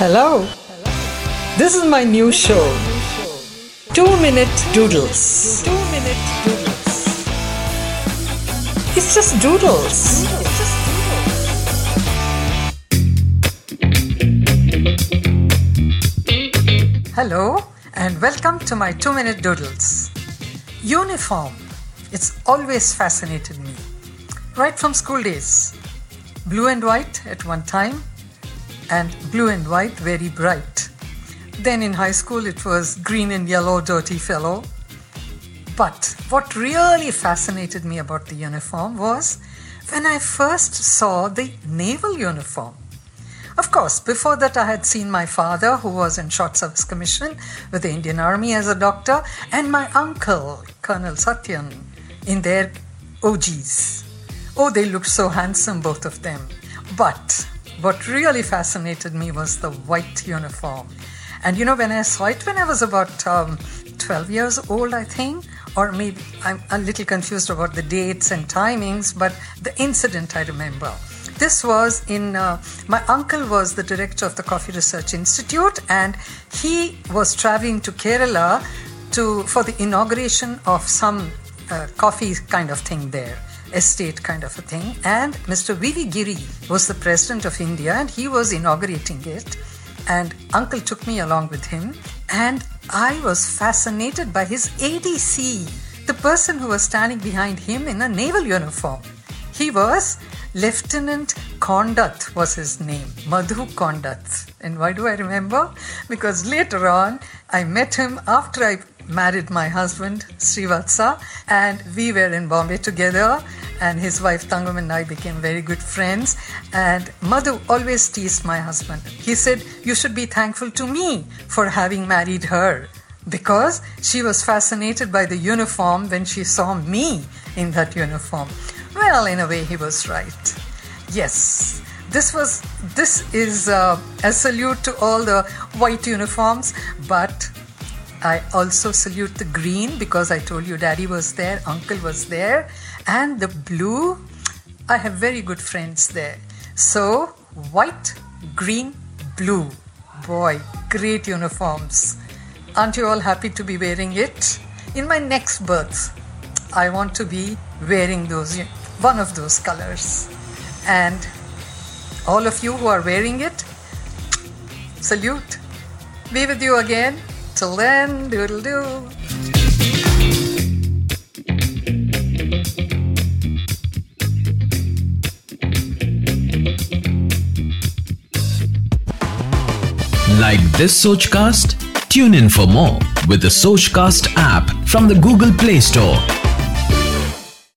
Hello. This is my new show. Two Minute Doodles. Two Minute Doodles. It's just doodles. Hello and welcome to my Two Minute Doodles. Uniform. It's always fascinated me. Right from school days. Blue and white at one time, and blue and white very bright. Then in high school it was green and yellow, dirty fellow. But what really fascinated me about the uniform was when I first saw the naval uniform. Of course, before that, I had seen my father, who was in short service commission with the Indian Army as a doctor, and my uncle, Colonel Satyan, in their OGs. Oh, they looked so handsome, both of them. But what really fascinated me was the white uniform. And you know, when I saw it when I was about um, 12 years old, I think, or maybe I'm a little confused about the dates and timings, but the incident I remember. This was in, uh, my uncle was the director of the Coffee Research Institute, and he was traveling to Kerala to, for the inauguration of some uh, coffee kind of thing there estate kind of a thing. And Mr. V.V. Giri was the president of India and he was inaugurating it. And uncle took me along with him. And I was fascinated by his ADC, the person who was standing behind him in a naval uniform. He was Lieutenant Kondat was his name, Madhu Kondat. And why do I remember? Because later on, I met him after I married my husband, Srivatsa, and we were in Bombay together. And his wife Tangam and I became very good friends. And Madhu always teased my husband. He said, You should be thankful to me for having married her because she was fascinated by the uniform when she saw me in that uniform. Well, in a way, he was right. Yes, this was this is uh, a salute to all the white uniforms, but I also salute the green because I told you daddy was there, uncle was there, and the blue. I have very good friends there. So, white, green, blue. Boy, great uniforms. Aren't you all happy to be wearing it? In my next birth, I want to be wearing those one of those colors. And all of you who are wearing it, salute. Be with you again. Till then, doodle doo. Like this Sochcast? Tune in for more with the Sochcast app from the Google Play Store.